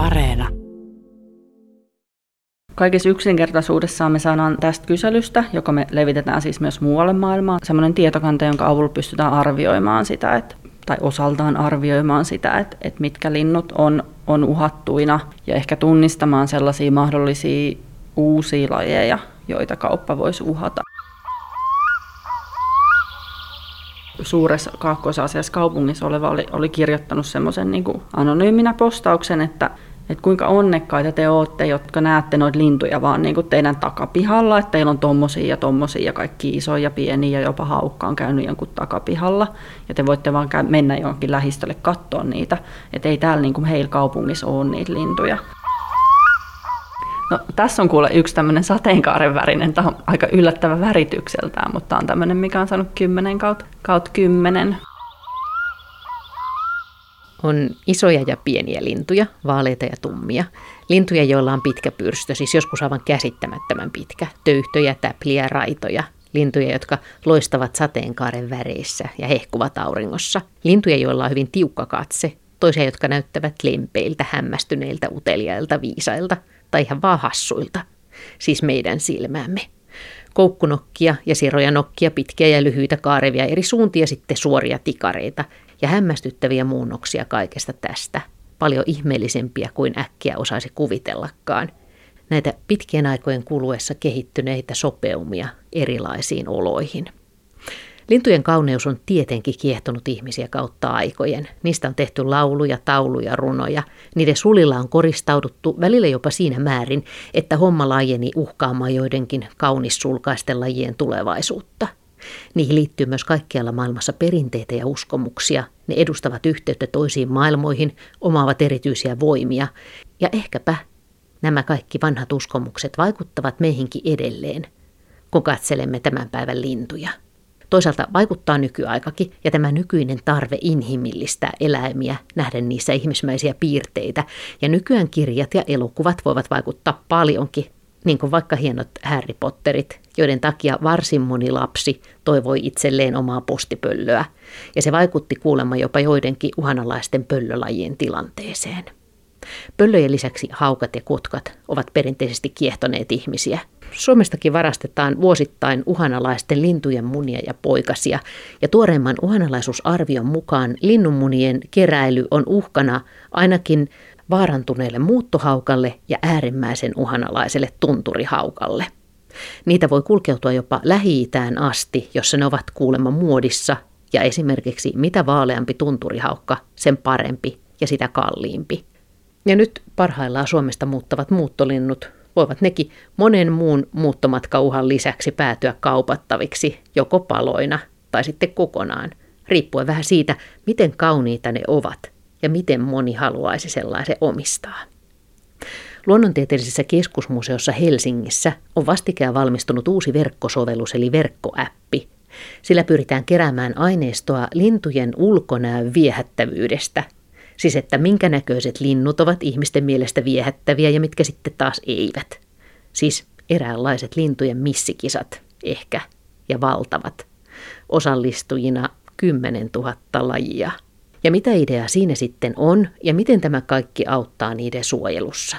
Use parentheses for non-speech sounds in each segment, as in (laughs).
Areena. Kaikessa yksinkertaisuudessaan me saadaan tästä kyselystä, joka me levitetään siis myös muualle maailmaan, semmoinen tietokanta, jonka avulla pystytään arvioimaan sitä, että, tai osaltaan arvioimaan sitä, että, että mitkä linnut on, on uhattuina ja ehkä tunnistamaan sellaisia mahdollisia uusia lajeja, joita kauppa voisi uhata. Suuressa kaakkois kaupungissa oleva oli, oli kirjoittanut semmoisen niin anonyyminä postauksen, että että kuinka onnekkaita te olette, jotka näette noita lintuja vaan niin kuin teidän takapihalla, että teillä on tommosia ja tommosia ja kaikki isoja ja pieniä ja jopa haukka on käynyt jonkun takapihalla ja te voitte vaan mennä johonkin lähistölle katsoa niitä, että ei täällä niin kuin heillä kaupungissa ole niitä lintuja. No, tässä on kuule yksi tämmöinen sateenkaaren värinen, tämä on aika yllättävä väritykseltään, mutta tämä on tämmöinen, mikä on saanut 10 kautta, kautta 10. On isoja ja pieniä lintuja, vaaleita ja tummia. Lintuja, joilla on pitkä pyrstö, siis joskus aivan käsittämättömän pitkä. Töyhtöjä, täpliä, raitoja. Lintuja, jotka loistavat sateenkaaren väreissä ja hehkuvat auringossa. Lintuja, joilla on hyvin tiukka katse. Toisia, jotka näyttävät lempeiltä, hämmästyneiltä, uteliailta, viisailta tai ihan vaan hassuilta. Siis meidän silmäämme koukkunokkia ja siroja nokkia, pitkiä ja lyhyitä kaarevia eri suuntia, sitten suoria tikareita, ja hämmästyttäviä muunnoksia kaikesta tästä, paljon ihmeellisempiä kuin äkkiä osaisi kuvitellakaan. Näitä pitkien aikojen kuluessa kehittyneitä sopeumia erilaisiin oloihin. Lintujen kauneus on tietenkin kiehtonut ihmisiä kautta aikojen. Niistä on tehty lauluja, tauluja, runoja. Niiden sulilla on koristauduttu välillä jopa siinä määrin, että homma laajeni uhkaamaan joidenkin kaunissulkaisten lajien tulevaisuutta – Niihin liittyy myös kaikkialla maailmassa perinteitä ja uskomuksia. Ne edustavat yhteyttä toisiin maailmoihin, omaavat erityisiä voimia. Ja ehkäpä nämä kaikki vanhat uskomukset vaikuttavat meihinkin edelleen, kun katselemme tämän päivän lintuja. Toisaalta vaikuttaa nykyaikakin ja tämä nykyinen tarve inhimillistää eläimiä, nähdä niissä ihmismäisiä piirteitä. Ja nykyään kirjat ja elokuvat voivat vaikuttaa paljonkin niin kuin vaikka hienot Harry Potterit, joiden takia varsin moni lapsi toivoi itselleen omaa postipöllöä, ja se vaikutti kuulemma jopa joidenkin uhanalaisten pöllölajien tilanteeseen. Pöllöjen lisäksi haukat ja kutkat ovat perinteisesti kiehtoneet ihmisiä. Suomestakin varastetaan vuosittain uhanalaisten lintujen munia ja poikasia, ja tuoreimman uhanalaisuusarvion mukaan linnunmunien keräily on uhkana ainakin vaarantuneelle muuttohaukalle ja äärimmäisen uhanalaiselle tunturihaukalle. Niitä voi kulkeutua jopa lähi asti, jossa ne ovat kuulemma muodissa, ja esimerkiksi mitä vaaleampi tunturihaukka, sen parempi ja sitä kalliimpi. Ja nyt parhaillaan Suomesta muuttavat muuttolinnut voivat nekin monen muun muuttomatkauhan lisäksi päätyä kaupattaviksi, joko paloina tai sitten kokonaan, riippuen vähän siitä, miten kauniita ne ovat ja miten moni haluaisi sellaisen omistaa. Luonnontieteellisessä keskusmuseossa Helsingissä on vastikään valmistunut uusi verkkosovellus eli verkkoäppi. Sillä pyritään keräämään aineistoa lintujen ulkonäön viehättävyydestä. Siis että minkä näköiset linnut ovat ihmisten mielestä viehättäviä ja mitkä sitten taas eivät. Siis eräänlaiset lintujen missikisat, ehkä, ja valtavat. Osallistujina 10 000 lajia. Ja mitä idea siinä sitten on ja miten tämä kaikki auttaa niiden suojelussa?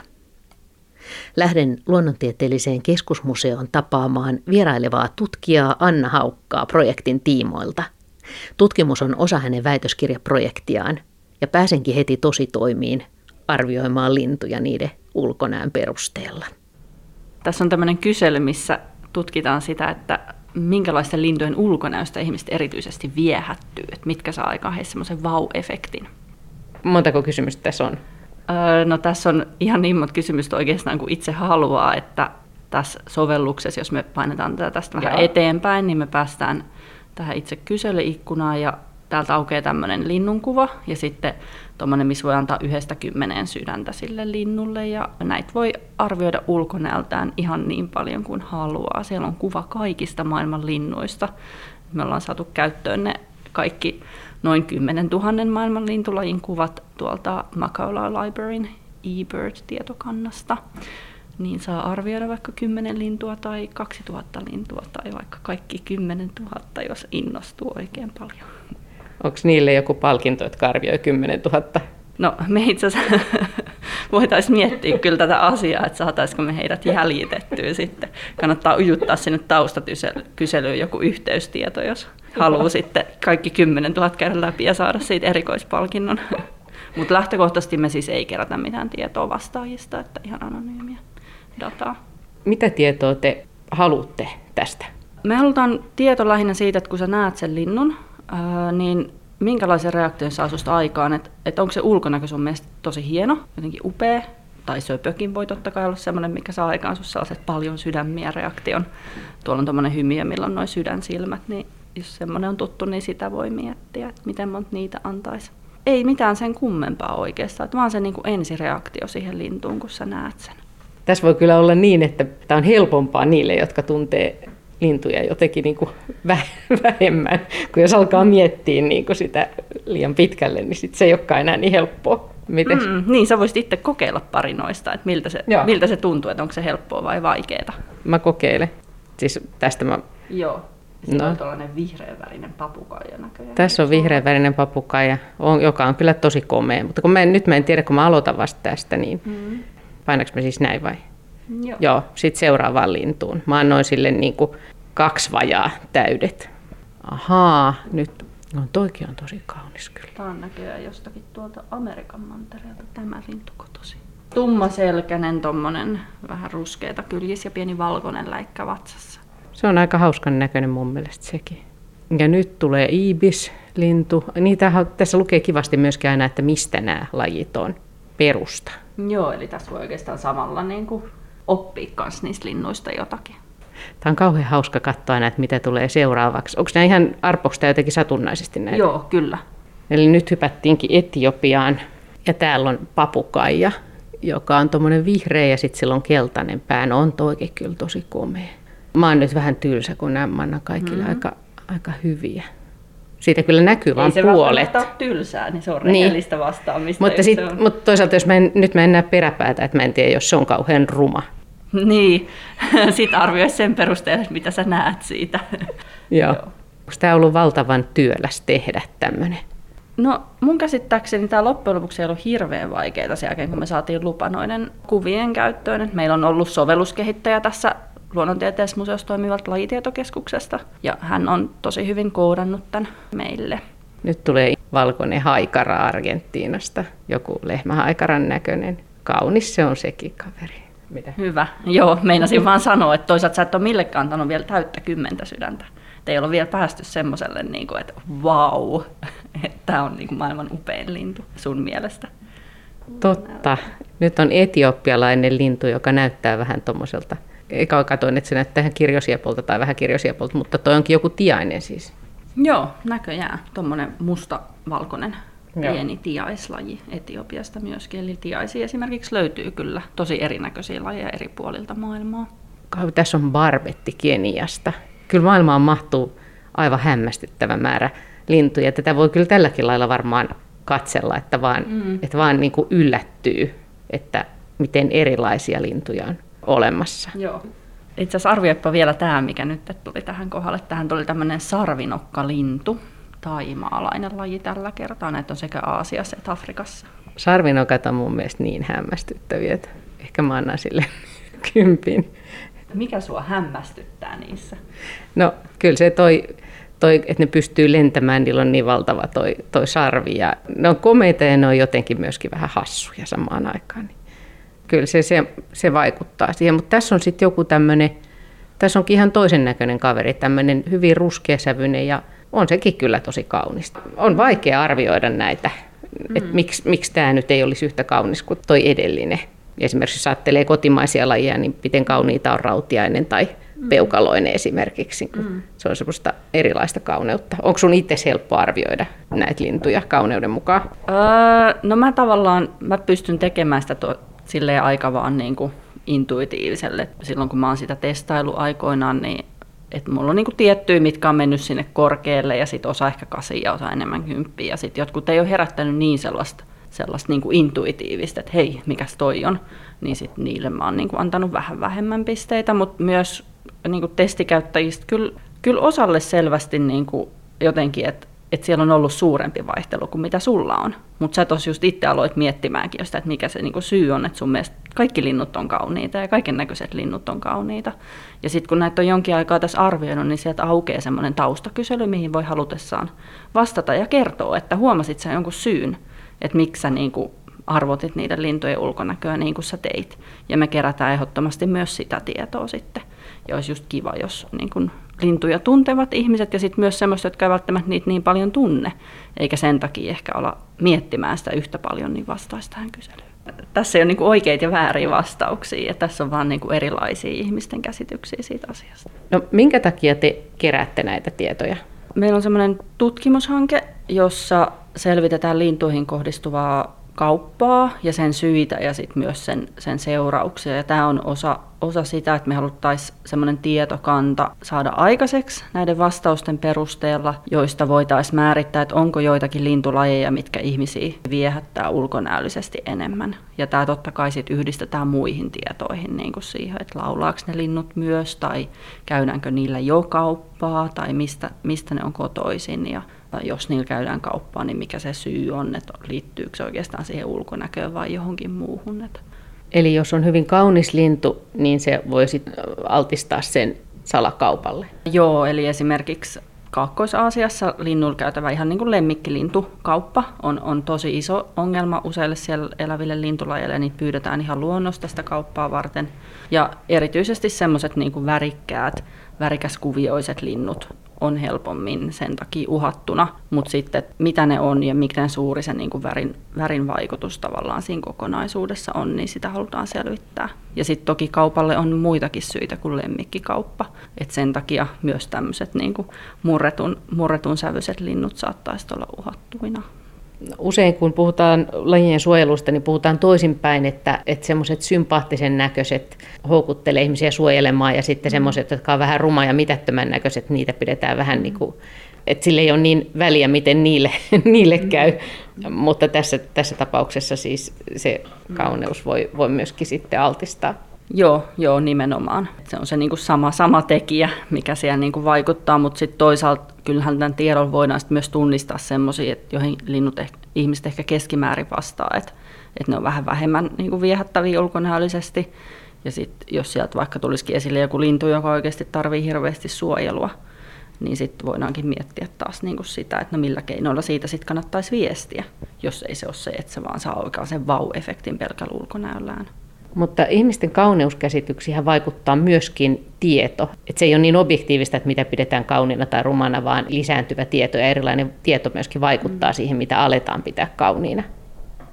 Lähden luonnontieteelliseen keskusmuseoon tapaamaan vierailevaa tutkijaa Anna Haukkaa projektin tiimoilta. Tutkimus on osa hänen väitöskirjaprojektiaan ja pääsenkin heti tositoimiin arvioimaan lintuja niiden ulkonäön perusteella. Tässä on tämmöinen kysely, missä tutkitaan sitä, että minkälaisten lintujen ulkonäöstä ihmiset erityisesti viehättyy, että mitkä saa aikaan heissä semmoisen vau-efektin. Montako kysymystä tässä on? Öö, no tässä on ihan niin monta kysymystä oikeastaan kuin itse haluaa, että tässä sovelluksessa, jos me painetaan tätä tästä vähän Joo. eteenpäin, niin me päästään tähän itse kyselyikkunaan ja täältä aukeaa tämmöinen linnunkuva ja sitten tuommoinen, missä voi antaa yhdestä kymmeneen sydäntä sille linnulle ja näitä voi arvioida ulkonäöltään ihan niin paljon kuin haluaa. Siellä on kuva kaikista maailman linnuista. Me ollaan saatu käyttöön ne kaikki noin 10 000 maailman lintulajin kuvat tuolta Macaulay Libraryn eBird-tietokannasta niin saa arvioida vaikka 10 lintua tai 2000 lintua tai vaikka kaikki 10 000, jos innostuu oikein paljon. Onko niille joku palkinto, jotka arvioi 10 000? No me itse asiassa, (laughs) voitaisiin miettiä kyllä tätä asiaa, että saataisiko me heidät jäljitettyä sitten. Kannattaa ujuttaa sinne taustakyselyyn joku yhteystieto, jos haluaa sitten kaikki 10 000 käydä läpi ja saada siitä erikoispalkinnon. Mutta lähtökohtaisesti me siis ei kerätä mitään tietoa vastaajista, että ihan anonyymiä dataa. Mitä tietoa te haluatte tästä? Me halutaan tieto lähinnä siitä, että kun sä näet sen linnun, niin minkälaisen reaktion saa susta aikaan, että, että onko se ulkonäkö sun mielestä tosi hieno, jotenkin upea, tai söpökin voi totta kai olla sellainen, mikä saa aikaan sinussa sellaiset paljon sydämiä reaktion. Tuolla on tuommoinen hymiö, millä on noin sydänsilmät, niin jos semmoinen on tuttu, niin sitä voi miettiä, että miten monta niitä antaisi. Ei mitään sen kummempaa oikeastaan, että vaan se niin kuin ensireaktio siihen lintuun, kun sä näet sen. Tässä voi kyllä olla niin, että tämä on helpompaa niille, jotka tuntee lintuja jotenkin niin kuin (laughs) vähemmän. Kun jos alkaa miettiä niin kuin sitä liian pitkälle, niin sit se ei olekaan enää niin helppoa. Miten? Mm, niin, sä voisit itse kokeilla pari noista, että miltä se, miltä se tuntuu, että onko se helppoa vai vaikeaa. Mä kokeilen. Siis tästä mä... Joo. Se no. on tuollainen vihreänvärinen papukaija näköjään. Tässä on vihreänvärinen papukaija, joka on kyllä tosi komea. Mutta kun mä en, nyt mä en tiedä, kun mä aloitan vasta tästä, niin mm. painaks mä siis näin vai? Joo. Joo, sitten seuraavaan lintuun. Mä annoin sille niin kuin kaksi vajaa täydet. Ahaa, nyt No toikin on tosi kaunis kyllä. Tämä on näköjään jostakin tuolta Amerikan mantereelta tämä lintukotosi. Tummaselkäinen, tommonen vähän ruskeita kyljis ja pieni valkoinen läikkä vatsassa. Se on aika hauskan näköinen mun mielestä sekin. Ja nyt tulee ibis-lintu. Niitä tässä lukee kivasti myöskin aina, että mistä nämä lajit on perusta. Joo, eli tässä voi oikeastaan samalla niin kuin oppia myös niistä linnuista jotakin. Tämä on kauhean hauska katsoa aina, että mitä tulee seuraavaksi. Onko nämä ihan arpoksi jotenkin satunnaisesti näitä? Joo, kyllä. Eli nyt hypättiinkin Etiopiaan ja täällä on papukaija, joka on tuommoinen vihreä ja sitten sillä on keltainen pää. No on toikin kyllä tosi komea. Mä oon nyt vähän tylsä, kun nämä annan kaikille mm-hmm. aika, aika hyviä. Siitä kyllä näkyy vain puolet. Ei se tylsää, niin se on niin. rehellistä niin. vastaamista. Mutta, sit, mutta toisaalta jos mä en, nyt mä en näe peräpäätä, että mä en tiedä, jos se on kauhean ruma. (laughs) Niin, (laughs) sitten arvioisi sen perusteella, mitä sä näet siitä. (laughs) Joo. Onko tämä ollut valtavan työläs tehdä tämmöinen? No mun käsittääkseni tämä loppujen lopuksi ei ollut hirveän vaikeaa sen jälkeen, kun me saatiin lupa noiden kuvien käyttöön. Et meillä on ollut sovelluskehittäjä tässä luonnontieteellisessä museossa toimivalta lajitietokeskuksesta, ja hän on tosi hyvin koodannut tämän meille. Nyt tulee valkoinen haikara Argentiinasta, joku lehmähaikaran näköinen. Kaunis se on sekin kaveri. Mitä? Hyvä. Joo, meinasin vaan sanoa, että toisaalta sä et ole millekään antanut vielä täyttä kymmentä sydäntä. Te ei ole vielä päästy semmoiselle, niin kuin, että vau, (laughs) että tämä on niin kuin maailman upein lintu sun mielestä. Totta. Nyt on etiopialainen lintu, joka näyttää vähän tuommoiselta. Eikä katoin, että se näyttää ihan kirjosiepolta tai vähän kirjosiepolta, mutta toi onkin joku tiainen siis. Joo, näköjään. Tuommoinen musta-valkoinen pieni tiaislaji Etiopiasta myöskin. Eli tiaisia esimerkiksi löytyy kyllä tosi erinäköisiä lajeja eri puolilta maailmaa. Tässä on barbetti Keniasta. Kyllä maailmaan mahtuu aivan hämmästyttävä määrä lintuja. Tätä voi kyllä tälläkin lailla varmaan katsella, että vaan, mm. että vaan niin kuin yllättyy, että miten erilaisia lintuja on olemassa. Joo. Itse asiassa arvioipa vielä tämä, mikä nyt tuli tähän kohdalle. Tähän tuli tämmöinen sarvinokkalintu taimaalainen laji tällä kertaa. Näitä on sekä Aasiassa että Afrikassa. Sarvinokat on mun mielestä niin hämmästyttäviä, että ehkä mä annan sille (laughs) kympin. Mikä sua hämmästyttää niissä? No kyllä se toi, toi, että ne pystyy lentämään, niillä on niin valtava toi, toi sarvi. Ja ne on komeita ja ne on jotenkin myöskin vähän hassuja samaan aikaan. Niin kyllä se, se, se vaikuttaa siihen, mutta tässä on sitten joku tämmöinen, tässä onkin ihan toisen näköinen kaveri, tämmöinen hyvin ruskeasävyinen ja on sekin kyllä tosi kaunista. On vaikea arvioida näitä, mm. että miksi, miksi tämä nyt ei olisi yhtä kaunis kuin toi edellinen. Esimerkiksi jos ajattelee kotimaisia lajeja, niin miten kauniita on rautiainen tai mm. peukaloinen esimerkiksi. Mm. Se on semmoista erilaista kauneutta. Onko sun itse helppo arvioida näitä lintuja kauneuden mukaan? Öö, no mä tavallaan mä pystyn tekemään sitä to, silleen aika vaan niin kuin intuitiiviselle. Silloin kun mä oon sitä testailu aikoinaan, niin että mulla on niinku tiettyjä, mitkä on mennyt sinne korkealle ja sitten osa ehkä kasi ja osa enemmän kymppiä. Ja sitten jotkut ei ole herättänyt niin sellaista, sellaista niinku intuitiivista, että hei, mikäs toi on. Niin sitten niille mä oon niinku antanut vähän vähemmän pisteitä, mutta myös niinku testikäyttäjistä kyllä, kyllä osalle selvästi niinku jotenkin, että että siellä on ollut suurempi vaihtelu kuin mitä sulla on. Mutta sä tos just itse aloit miettimäänkin jo sitä, että mikä se niinku syy on, että sun mielestä kaikki linnut on kauniita ja kaiken näköiset linnut on kauniita. Ja sitten kun näitä on jonkin aikaa tässä arvioinut, niin sieltä aukeaa semmoinen taustakysely, mihin voi halutessaan vastata ja kertoa, että huomasit sä jonkun syyn, että miksi sä niinku arvotit niiden lintujen ulkonäköä niin kuin sä teit. Ja me kerätään ehdottomasti myös sitä tietoa sitten. Ja olisi just kiva, jos niin kuin lintuja tuntevat ihmiset ja sitten myös semmoiset, jotka ei välttämättä niitä niin paljon tunne, eikä sen takia ehkä olla miettimään sitä yhtä paljon, niin vastaisi tähän kyselyyn. Tässä ei ole niin oikeita ja vääriä vastauksia, ja tässä on vain niin erilaisia ihmisten käsityksiä siitä asiasta. No minkä takia te keräätte näitä tietoja? Meillä on semmoinen tutkimushanke, jossa selvitetään lintuihin kohdistuvaa kauppaa ja sen syitä ja sitten myös sen, sen seurauksia. Ja tämä on osa, osa sitä, että me haluttaisiin semmoinen tietokanta saada aikaiseksi näiden vastausten perusteella, joista voitaisiin määrittää, että onko joitakin lintulajeja, mitkä ihmisiä viehättää ulkonäöllisesti enemmän. Ja tämä totta kai sitten yhdistetään muihin tietoihin, niin kuin siihen, että laulaako ne linnut myös, tai käydäänkö niillä jo kauppaa, tai mistä, mistä ne on kotoisin. Ja jos niillä käydään kauppaa, niin mikä se syy on, että liittyykö se oikeastaan siihen ulkonäköön vai johonkin muuhun. Että. Eli jos on hyvin kaunis lintu, niin se voi sit altistaa sen salakaupalle? Joo, eli esimerkiksi Kaakkois-Aasiassa linnulla käytävä ihan niin kuin lemmikkilintukauppa on, on tosi iso ongelma useille siellä eläville lintulajeille, niin pyydetään ihan luonnosta sitä kauppaa varten. Ja erityisesti semmoiset niin värikkäät, värikäskuvioiset linnut on helpommin sen takia uhattuna, mutta sitten mitä ne on ja miten suuri se niin kuin värin, värin vaikutus tavallaan siinä kokonaisuudessa on, niin sitä halutaan selvittää. Ja sitten toki kaupalle on muitakin syitä kuin lemmikkikauppa, että sen takia myös tämmöiset niin kuin murretun, murretun sävyiset linnut saattaisivat olla uhattuina usein kun puhutaan lajien suojelusta, niin puhutaan toisinpäin, että, että semmoiset sympaattisen näköiset houkuttelee ihmisiä suojelemaan ja sitten semmoiset, jotka on vähän ruma ja mitättömän näköiset, niitä pidetään vähän niin kuin, että sille ei ole niin väliä, miten niille, (laughs) niille käy. Mutta tässä, tässä tapauksessa siis se kauneus voi, voi myöskin sitten altistaa. Joo, joo, nimenomaan. Se on se niin kuin sama, sama tekijä, mikä siellä niin kuin vaikuttaa, mutta sitten toisaalta kyllähän tämän tiedon voidaan myös tunnistaa sellaisia, joihin linnut ehkä, ihmiset ehkä keskimäärin vastaa, että, että ne on vähän vähemmän niin kuin viehättäviä ulkonäöllisesti. Ja sitten jos sieltä vaikka tulisikin esille joku lintu, joka oikeasti tarvii hirveästi suojelua, niin sitten voidaankin miettiä taas niin kuin sitä, että no millä keinoilla siitä sitten kannattaisi viestiä, jos ei se ole se, että se vaan saa oikein sen vau-efektin pelkällä ulkonäöllään. Mutta ihmisten kauneuskäsityksiä vaikuttaa myöskin tieto. Että se ei ole niin objektiivista, että mitä pidetään kauniina tai rumana, vaan lisääntyvä tieto ja erilainen tieto myöskin vaikuttaa mm. siihen, mitä aletaan pitää kauniina.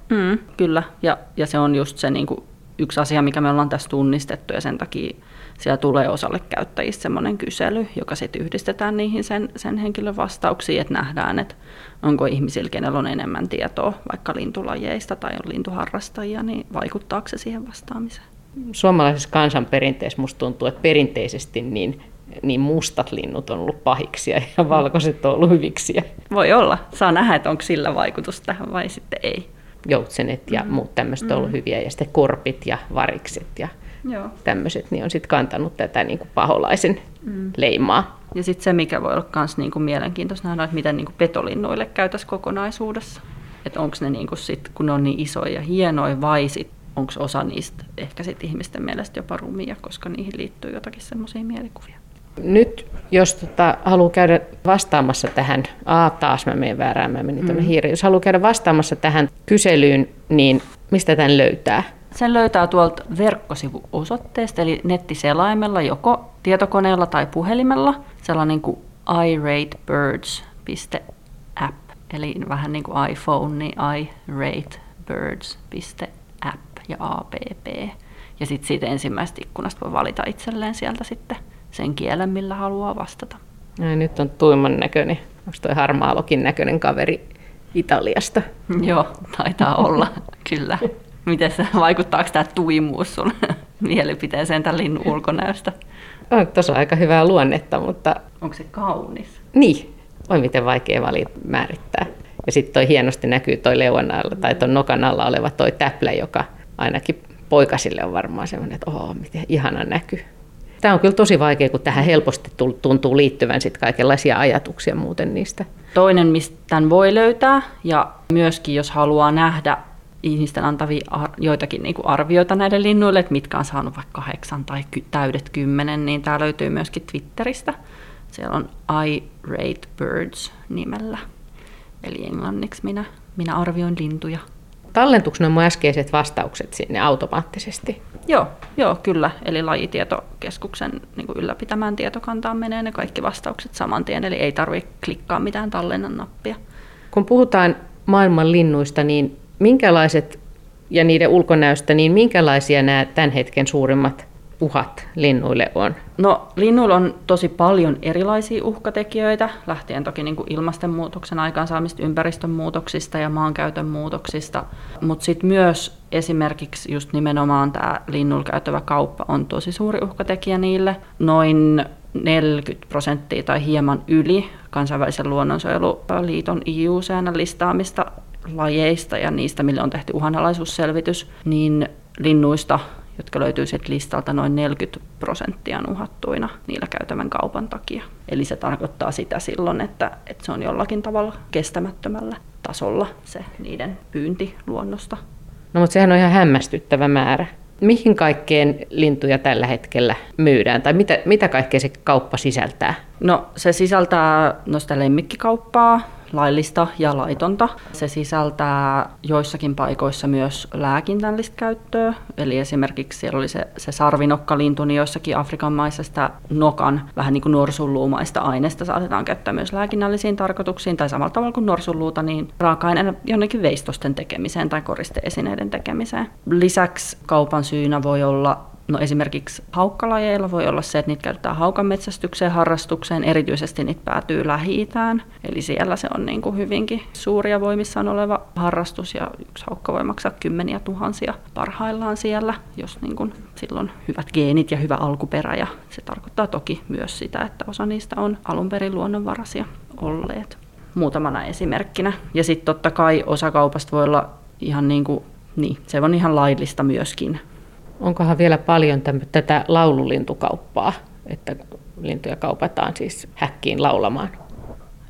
Mm, kyllä, ja, ja se on just se niin kuin yksi asia, mikä me ollaan tässä tunnistettu, ja sen takia siellä tulee osalle käyttäjistä semmoinen kysely, joka sitten yhdistetään niihin sen, sen henkilön vastauksiin, että nähdään, että onko ihmisillä, kenellä on enemmän tietoa vaikka lintulajeista tai on lintuharrastajia, niin vaikuttaako se siihen vastaamiseen? Suomalaisessa kansanperinteessä musta tuntuu, että perinteisesti niin, niin mustat linnut on ollut pahiksia ja valkoiset on ollut hyviksiä. Voi olla. Saa nähdä, että onko sillä vaikutus tähän vai sitten ei. Joutsenet ja mm. muut tämmöiset on ollut mm. hyviä ja sitten korpit ja varikset ja Joo. tämmöiset, niin on sitten kantanut tätä niin kuin paholaisen mm. leimaa. Ja sitten se, mikä voi olla myös niin kuin mielenkiintoista nähdä, että miten niin kuin petolinnoille käytäisiin kokonaisuudessa. Että onko ne, niin kuin sit, kun ne on niin isoja ja hienoja, vai sit, onko osa niistä ehkä sit ihmisten mielestä jopa rumia, koska niihin liittyy jotakin semmoisia mielikuvia. Nyt, jos tota, haluaa käydä vastaamassa tähän, a taas mä menen väärään, mä menin tuonne mm. hiiriin. Jos haluaa käydä vastaamassa tähän kyselyyn, niin mistä tämän löytää? Sen löytää tuolta verkkosivuosoitteesta, eli nettiselaimella, joko tietokoneella tai puhelimella, sellainen kuin iratebirds.app, eli vähän niin kuin iPhone, niin iratebirds.app ja app. Ja sitten siitä ensimmäisestä ikkunasta voi valita itselleen sieltä sitten sen kielen, millä haluaa vastata. Ja nyt on tuiman näköinen, onko toi harmaalokin näköinen kaveri Italiasta? (laughs) Joo, taitaa olla, (laughs) kyllä. Miten se, vaikuttaako tämä tuimuus sun (laughs) mielipiteeseen tämän linnun ulkonäöstä? On tuossa aika hyvää luonnetta, mutta... Onko se kaunis? Niin, oi miten vaikea valita määrittää. Ja sitten toi hienosti näkyy toi leuan alla, tai tuon nokan alla oleva toi täplä, joka ainakin poikasille on varmaan semmoinen, että oho, miten ihana näkyy. Tämä on kyllä tosi vaikea, kun tähän helposti tuntuu liittyvän sit kaikenlaisia ajatuksia muuten niistä. Toinen, mistä tämän voi löytää, ja myöskin jos haluaa nähdä ihmisten antavia ar- joitakin niin kuin arvioita näille linnuille, että mitkä on saanut vaikka kahdeksan tai ky- täydet kymmenen, niin tämä löytyy myöskin Twitteristä. Siellä on I Rate Birds nimellä, eli englanniksi minä, minä arvioin lintuja. Tallentuuko nuo äskeiset vastaukset sinne automaattisesti? Joo, joo, kyllä. Eli lajitietokeskuksen niin kuin ylläpitämään tietokantaan menee ne kaikki vastaukset saman tien, eli ei tarvitse klikkaa mitään tallennan nappia. Kun puhutaan maailman linnuista, niin minkälaiset ja niiden ulkonäöstä, niin minkälaisia nämä tämän hetken suurimmat uhat linnuille on? No linnuilla on tosi paljon erilaisia uhkatekijöitä, lähtien toki niin kuin ilmastonmuutoksen aikaansaamista, ympäristön muutoksista ja maankäytön muutoksista, mutta sitten myös esimerkiksi just nimenomaan tämä linnulla käytävä kauppa on tosi suuri uhkatekijä niille. Noin 40 prosenttia tai hieman yli kansainvälisen luonnonsuojeluliiton IUCN listaamista lajeista ja niistä, millä on tehty uhanalaisuusselvitys, niin linnuista jotka löytyy sieltä listalta noin 40 prosenttia uhattuina niillä käytävän kaupan takia. Eli se tarkoittaa sitä silloin, että, että se on jollakin tavalla kestämättömällä tasolla se niiden pyynti luonnosta. No mutta sehän on ihan hämmästyttävä määrä. Mihin kaikkeen lintuja tällä hetkellä myydään, tai mitä, mitä kaikkea se kauppa sisältää? No se sisältää no sitä lemmikkikauppaa, laillista ja laitonta. Se sisältää joissakin paikoissa myös lääkintällistä käyttöä, eli esimerkiksi siellä oli se, se sarvinokkalintu, niin joissakin Afrikan maissa sitä nokan vähän niin kuin norsunluumaista aineesta saatetaan käyttää myös lääkinnällisiin tarkoituksiin, tai samalla tavalla kuin norsunluuta, niin raaka-aineena jonnekin veistosten tekemiseen tai koristeesineiden tekemiseen. Lisäksi kaupan syynä voi olla No esimerkiksi haukkalajeilla voi olla se, että niitä käytetään haukan metsästykseen, harrastukseen, erityisesti niitä päätyy lähi Eli siellä se on niin kuin hyvinkin suuria voimissaan oleva harrastus ja yksi haukka voi maksaa kymmeniä tuhansia parhaillaan siellä, jos niin kuin silloin hyvät geenit ja hyvä alkuperä. Ja se tarkoittaa toki myös sitä, että osa niistä on alun perin luonnonvaraisia olleet. Muutamana esimerkkinä. Ja sitten totta kai osa kaupasta voi olla ihan niin kuin, niin, se on ihan laillista myöskin onkohan vielä paljon täm, tätä laululintukauppaa, että lintuja kaupataan siis häkkiin laulamaan?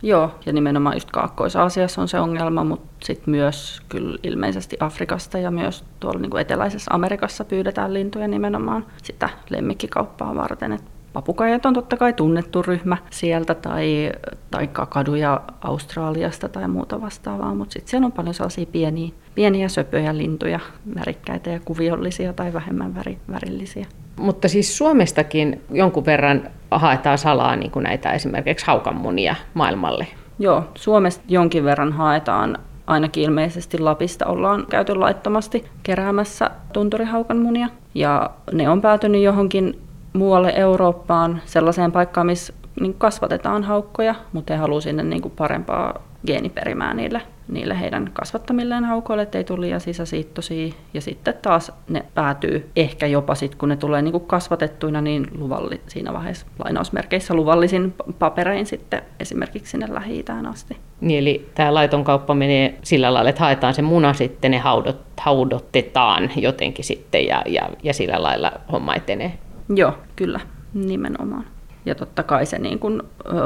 Joo, ja nimenomaan just Kaakkois-Aasiassa on se ongelma, mutta sitten myös kyllä ilmeisesti Afrikasta ja myös tuolla niin kuin eteläisessä Amerikassa pyydetään lintuja nimenomaan sitä lemmikkikauppaa varten. Et papukajat on totta kai tunnettu ryhmä sieltä tai, tai kakaduja Australiasta tai muuta vastaavaa, mutta sitten siellä on paljon sellaisia pieniä, pieniä söpöjä lintuja, värikkäitä ja kuviollisia tai vähemmän väri, värillisiä. Mutta siis Suomestakin jonkun verran haetaan salaa niin kuin näitä esimerkiksi haukanmunia maailmalle. Joo, Suomesta jonkin verran haetaan ainakin ilmeisesti Lapista ollaan käyty laittomasti keräämässä tunturihaukanmunia. Ja ne on päätynyt johonkin muualle Eurooppaan sellaiseen paikkaan, missä niin kasvatetaan haukkoja, mutta he haluavat sinne niin kuin parempaa geeniperimää niille, niille heidän kasvattamilleen haukoille, ettei tule liian sisäsiittoisia. Ja sitten taas ne päätyy ehkä jopa sitten, kun ne tulee niin kuin kasvatettuina, niin luvalli, siinä vaiheessa lainausmerkeissä luvallisin paperein sitten esimerkiksi sinne lähi asti. Niin, eli tämä laiton kauppa menee sillä lailla, että haetaan se muna sitten, ne haudot, haudotetaan jotenkin sitten ja, ja, ja sillä lailla homma etenee. Joo, kyllä, nimenomaan. Ja totta kai se niin kun,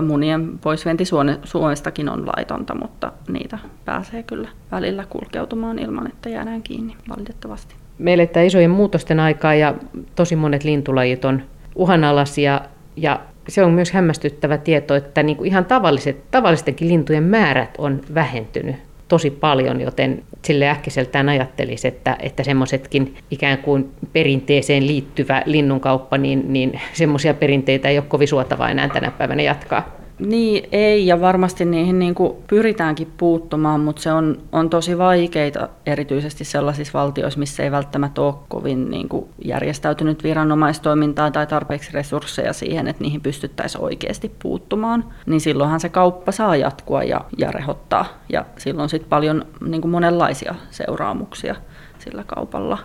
munien poisvienti Suomestakin on laitonta, mutta niitä pääsee kyllä välillä kulkeutumaan ilman, että jäädään kiinni valitettavasti. Meille tämä isojen muutosten aikaa ja tosi monet lintulajit on uhanalaisia ja se on myös hämmästyttävä tieto, että niin kuin ihan tavalliset, tavallistenkin lintujen määrät on vähentynyt tosi paljon, joten sille äkkiseltään ajattelisi, että, että semmoisetkin ikään kuin perinteeseen liittyvä linnunkauppa, niin, niin semmoisia perinteitä ei ole kovin suotavaa enää tänä päivänä jatkaa. Niin, ei, ja varmasti niihin niin kuin pyritäänkin puuttumaan, mutta se on, on tosi vaikeita erityisesti sellaisissa valtioissa, missä ei välttämättä ole kovin niin kuin järjestäytynyt viranomaistoimintaa tai tarpeeksi resursseja siihen, että niihin pystyttäisiin oikeasti puuttumaan. Niin silloinhan se kauppa saa jatkua ja, ja rehottaa, ja silloin sitten paljon niin kuin monenlaisia seuraamuksia sillä kaupalla.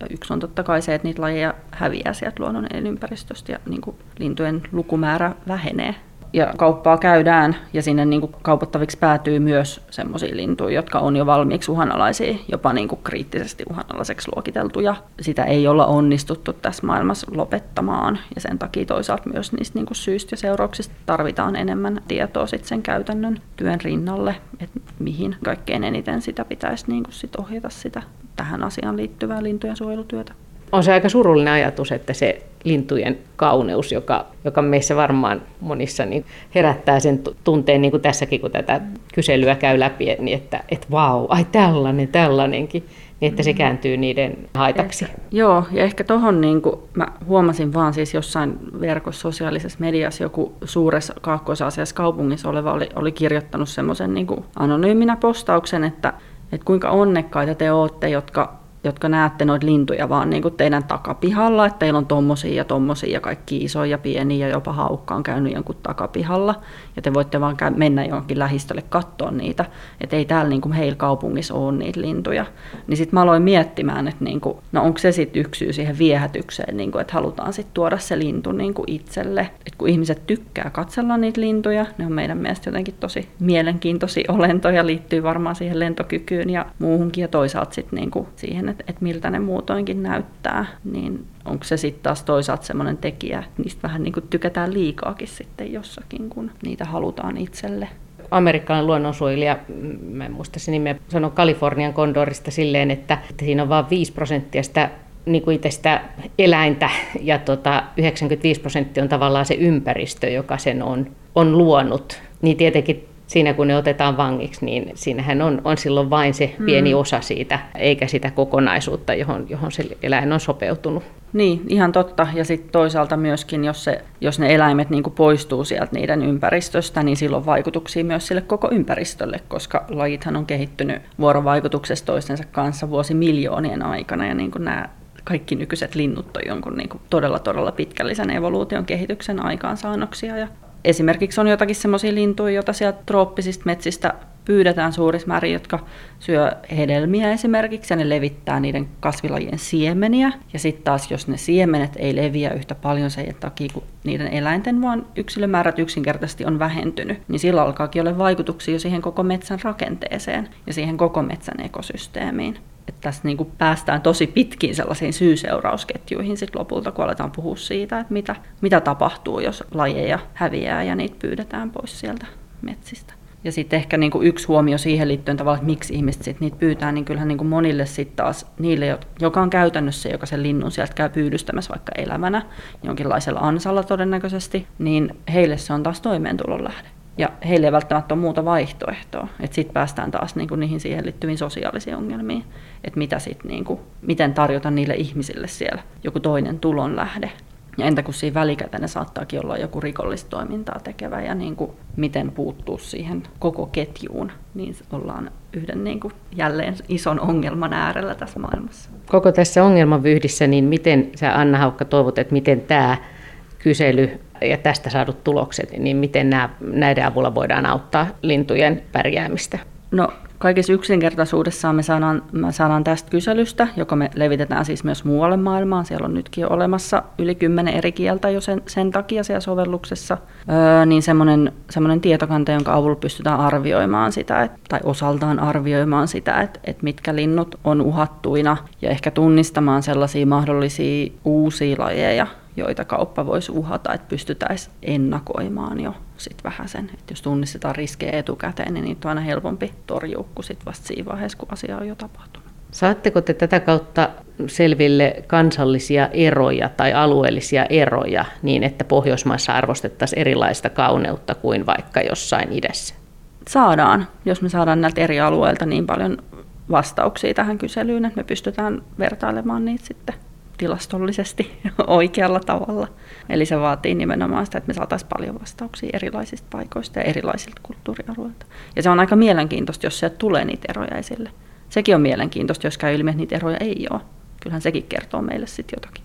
Ja yksi on totta kai se, että niitä lajeja häviää sieltä luonnon elinympäristöstä ja niin kuin lintujen lukumäärä vähenee ja kauppaa käydään ja sinne niin kuin kaupattaviksi päätyy myös semmoisia lintuja, jotka on jo valmiiksi uhanalaisia, jopa niin kuin kriittisesti uhanalaiseksi luokiteltuja. Sitä ei olla onnistuttu tässä maailmassa lopettamaan ja sen takia toisaalta myös niistä niin kuin syistä ja seurauksista tarvitaan enemmän tietoa sit sen käytännön työn rinnalle, että mihin kaikkein eniten sitä pitäisi niin kuin sit ohjata sitä tähän asiaan liittyvää lintujen suojelutyötä on se aika surullinen ajatus, että se lintujen kauneus, joka, joka meissä varmaan monissa niin herättää sen tunteen, niin kuin tässäkin, kun tätä kyselyä käy läpi, niin että, että vau, ai tällainen, tällainenkin, niin että se mm. kääntyy niiden haitaksi. Ehkä, joo, ja ehkä tuohon niin mä huomasin vaan siis jossain verkossa sosiaalisessa mediassa joku suuressa kaakkoisasiassa kaupungissa oleva oli, oli kirjoittanut semmoisen niin anonyyminä postauksen, että, että kuinka onnekkaita te olette, jotka jotka näette noita lintuja vaan niin kuin teidän takapihalla, että teillä on tommosia ja tommosia ja kaikki isoja ja pieniä ja jopa haukka on käynyt jonkun takapihalla. Ja te voitte vaan mennä johonkin lähistölle katsoa niitä, että ei täällä niin kuin heillä kaupungissa ole niitä lintuja. Niin sitten mä aloin miettimään, että niin kuin, no onko se sitten yksi syy siihen viehätykseen, niin kuin, että halutaan sitten tuoda se lintu niin kuin itselle. Et kun ihmiset tykkää katsella niitä lintuja, ne on meidän mielestä jotenkin tosi mielenkiintoisia olentoja, liittyy varmaan siihen lentokykyyn ja muuhunkin ja toisaalta sitten niin kuin siihen, että, että miltä ne muutoinkin näyttää, niin onko se sitten taas toisaalta semmoinen tekijä, että niistä vähän niin kuin tykätään liikaakin sitten jossakin, kun niitä halutaan itselle amerikkalainen luonnonsuojelija, mä en muista se nimeä, sanoi Kalifornian kondorista silleen, että siinä on vain 5 prosenttia sitä niin kuin itse sitä eläintä ja tota, 95 prosenttia on tavallaan se ympäristö, joka sen on, on luonut. Niin tietenkin siinä kun ne otetaan vangiksi, niin siinähän on, on silloin vain se pieni mm. osa siitä, eikä sitä kokonaisuutta, johon, johon se eläin on sopeutunut. Niin, ihan totta. Ja sitten toisaalta myöskin, jos, se, jos ne eläimet niin kuin poistuu sieltä niiden ympäristöstä, niin silloin vaikutuksia myös sille koko ympäristölle, koska lajithan on kehittynyt vuorovaikutuksessa toistensa kanssa vuosimiljoonien aikana. Ja niin kuin nämä kaikki nykyiset linnut on jonkun niin kuin todella, todella pitkällisen evoluution kehityksen aikaansaannoksia. Ja esimerkiksi on jotakin semmoisia lintuja, joita sieltä trooppisista metsistä pyydetään suurissa määrin, jotka syö hedelmiä esimerkiksi ja ne levittää niiden kasvilajien siemeniä. Ja sitten taas, jos ne siemenet ei leviä yhtä paljon sen takia, kun niiden eläinten vaan yksilömäärät yksinkertaisesti on vähentynyt, niin sillä alkaakin olla vaikutuksia jo siihen koko metsän rakenteeseen ja siihen koko metsän ekosysteemiin. Että tässä niin kuin päästään tosi pitkin sellaisiin syy-seurausketjuihin sit lopulta, kun aletaan puhua siitä, että mitä, mitä tapahtuu, jos lajeja häviää ja niitä pyydetään pois sieltä metsistä. Ja sitten ehkä niin kuin yksi huomio siihen liittyen tavallaan, että miksi ihmiset sit niitä pyytää, niin kyllähän niin kuin monille sitten taas niille, joka on käytännössä, joka sen linnun sieltä käy pyydystämässä vaikka elävänä, jonkinlaisella ansalla todennäköisesti, niin heille se on taas toimeentulon lähde. Ja heille ei välttämättä ole muuta vaihtoehtoa. Sitten päästään taas niinku niihin siihen liittyviin sosiaalisiin ongelmiin. Että mitä sit niinku, miten tarjota niille ihmisille siellä joku toinen tulonlähde. Ja entä kun siinä välikätenä saattaakin olla joku rikollista toimintaa tekevä ja niin kuin miten puuttuu siihen koko ketjuun, niin ollaan yhden niin kuin jälleen ison ongelman äärellä tässä maailmassa. Koko tässä ongelmavyyhdissä, niin miten sä Anna Haukka toivot, että miten tämä kysely ja tästä saadut tulokset, niin miten nämä, näiden avulla voidaan auttaa lintujen pärjäämistä? No kaikissa yksinkertaisuudessaan me saadaan, me saadaan tästä kyselystä, joka me levitetään siis myös muualle maailmaan. Siellä on nytkin jo olemassa yli kymmenen eri kieltä jo sen, sen takia siellä sovelluksessa. Öö, niin semmoinen, semmoinen tietokanta, jonka avulla pystytään arvioimaan sitä, et, tai osaltaan arvioimaan sitä, että et mitkä linnut on uhattuina ja ehkä tunnistamaan sellaisia mahdollisia uusia lajeja, joita kauppa voisi uhata, että pystytäisiin ennakoimaan jo sit vähän sen. Että jos tunnistetaan riskejä etukäteen, niin niitä on aina helpompi torjua kuin sit vasta siinä vaiheessa, kun asia on jo tapahtunut. Saatteko te tätä kautta selville kansallisia eroja tai alueellisia eroja niin, että Pohjoismaissa arvostettaisiin erilaista kauneutta kuin vaikka jossain idässä? Saadaan, jos me saadaan näiltä eri alueilta niin paljon vastauksia tähän kyselyyn, että me pystytään vertailemaan niitä sitten tilastollisesti (laughs) oikealla tavalla. Eli se vaatii nimenomaan sitä, että me saataisiin paljon vastauksia erilaisista paikoista ja erilaisilta kulttuurialueilta. Ja se on aika mielenkiintoista, jos sieltä tulee niitä eroja esille. Sekin on mielenkiintoista, jos käy ilmi, että niitä eroja ei ole. Kyllähän sekin kertoo meille sitten jotakin.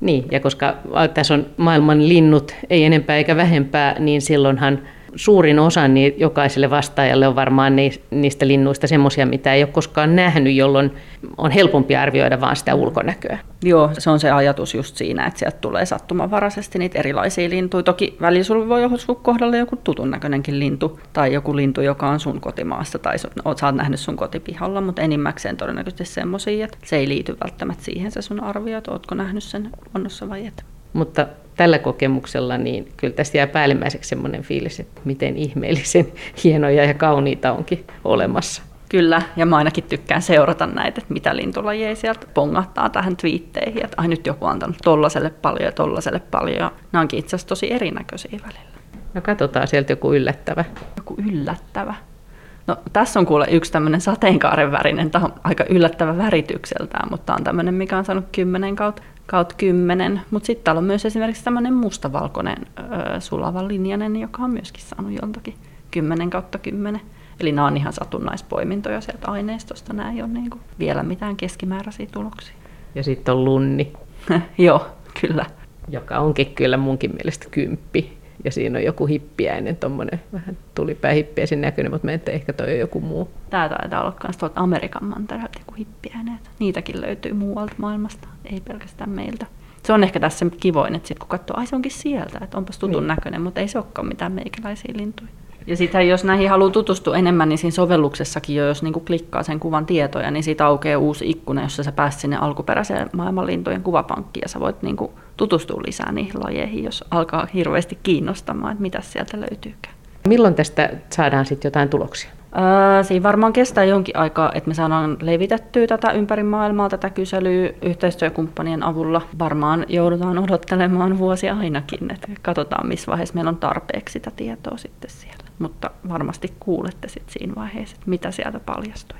Niin, ja koska tässä on maailman linnut, ei enempää eikä vähempää, niin silloinhan suurin osa niin jokaiselle vastaajalle on varmaan niistä linnuista semmoisia, mitä ei ole koskaan nähnyt, jolloin on helpompi arvioida vaan sitä ulkonäköä. Joo, se on se ajatus just siinä, että sieltä tulee sattumanvaraisesti niitä erilaisia lintuja. Toki välillä sulla voi joskus kohdalla joku tutun näköinenkin lintu tai joku lintu, joka on sun kotimaassa tai oot, sä oot nähnyt sun kotipihalla, mutta enimmäkseen todennäköisesti semmoisia, että se ei liity välttämättä siihen se sun arvio, että ootko nähnyt sen onnossa vai et. Mutta tällä kokemuksella niin kyllä tästä jää päällimmäiseksi semmoinen fiilis, että miten ihmeellisen (laughs) hienoja ja kauniita onkin olemassa. Kyllä, ja mä ainakin tykkään seurata näitä, että mitä lintulajeja sieltä pongahtaa tähän twiitteihin, että ai nyt joku on antanut tollaselle paljon ja tollaselle paljon. Nämä onkin itse asiassa tosi erinäköisiä välillä. No katsotaan sieltä joku yllättävä. Joku yllättävä. No tässä on kuule yksi tämmöinen sateenkaaren värinen, tämä on aika yllättävä väritykseltään, mutta tämä on tämmöinen, mikä on saanut 10 kautta kautta 10. Mutta sitten täällä on myös esimerkiksi tämmöinen mustavalkoinen ö, sulava linjainen, joka on myöskin saanut joltakin 10 kautta 10. Eli nämä on ihan satunnaispoimintoja sieltä aineistosta, nämä ei ole niinku vielä mitään keskimääräisiä tuloksia. Ja sitten on lunni. (laughs) Joo, kyllä. Joka onkin kyllä munkin mielestä kymppi. Ja siinä on joku hippiäinen, tuommoinen vähän tulipäähippiäisen näköinen, mutta että ehkä toi on joku muu. Tämä taitaa olla myös tuolta Amerikan mantereelta joku hippiäinen. Niitäkin löytyy muualta maailmasta, ei pelkästään meiltä. Se on ehkä tässä kivoin, että sit kun katsoo, ai se onkin sieltä, että onpas tutun niin. näköinen, mutta ei se olekaan mitään meikäläisiä lintuja. Ja sitten jos näihin haluaa tutustua enemmän, niin siinä sovelluksessakin jo, jos niinku klikkaa sen kuvan tietoja, niin siitä aukeaa uusi ikkuna, jossa sä pääset sinne alkuperäiseen maailmanlintojen kuvapankkiin ja sä voit niinku tutustua lisää niihin lajeihin, jos alkaa hirveästi kiinnostamaan, että mitä sieltä löytyykään. Milloin tästä saadaan sitten jotain tuloksia? Siinä varmaan kestää jonkin aikaa, että me saadaan levitettyä tätä ympäri maailmaa, tätä kyselyä yhteistyökumppanien avulla. Varmaan joudutaan odottelemaan vuosia ainakin, että katsotaan missä vaiheessa meillä on tarpeeksi sitä tietoa sitten siellä mutta varmasti kuulette sitten siinä vaiheessa, että mitä sieltä paljastui.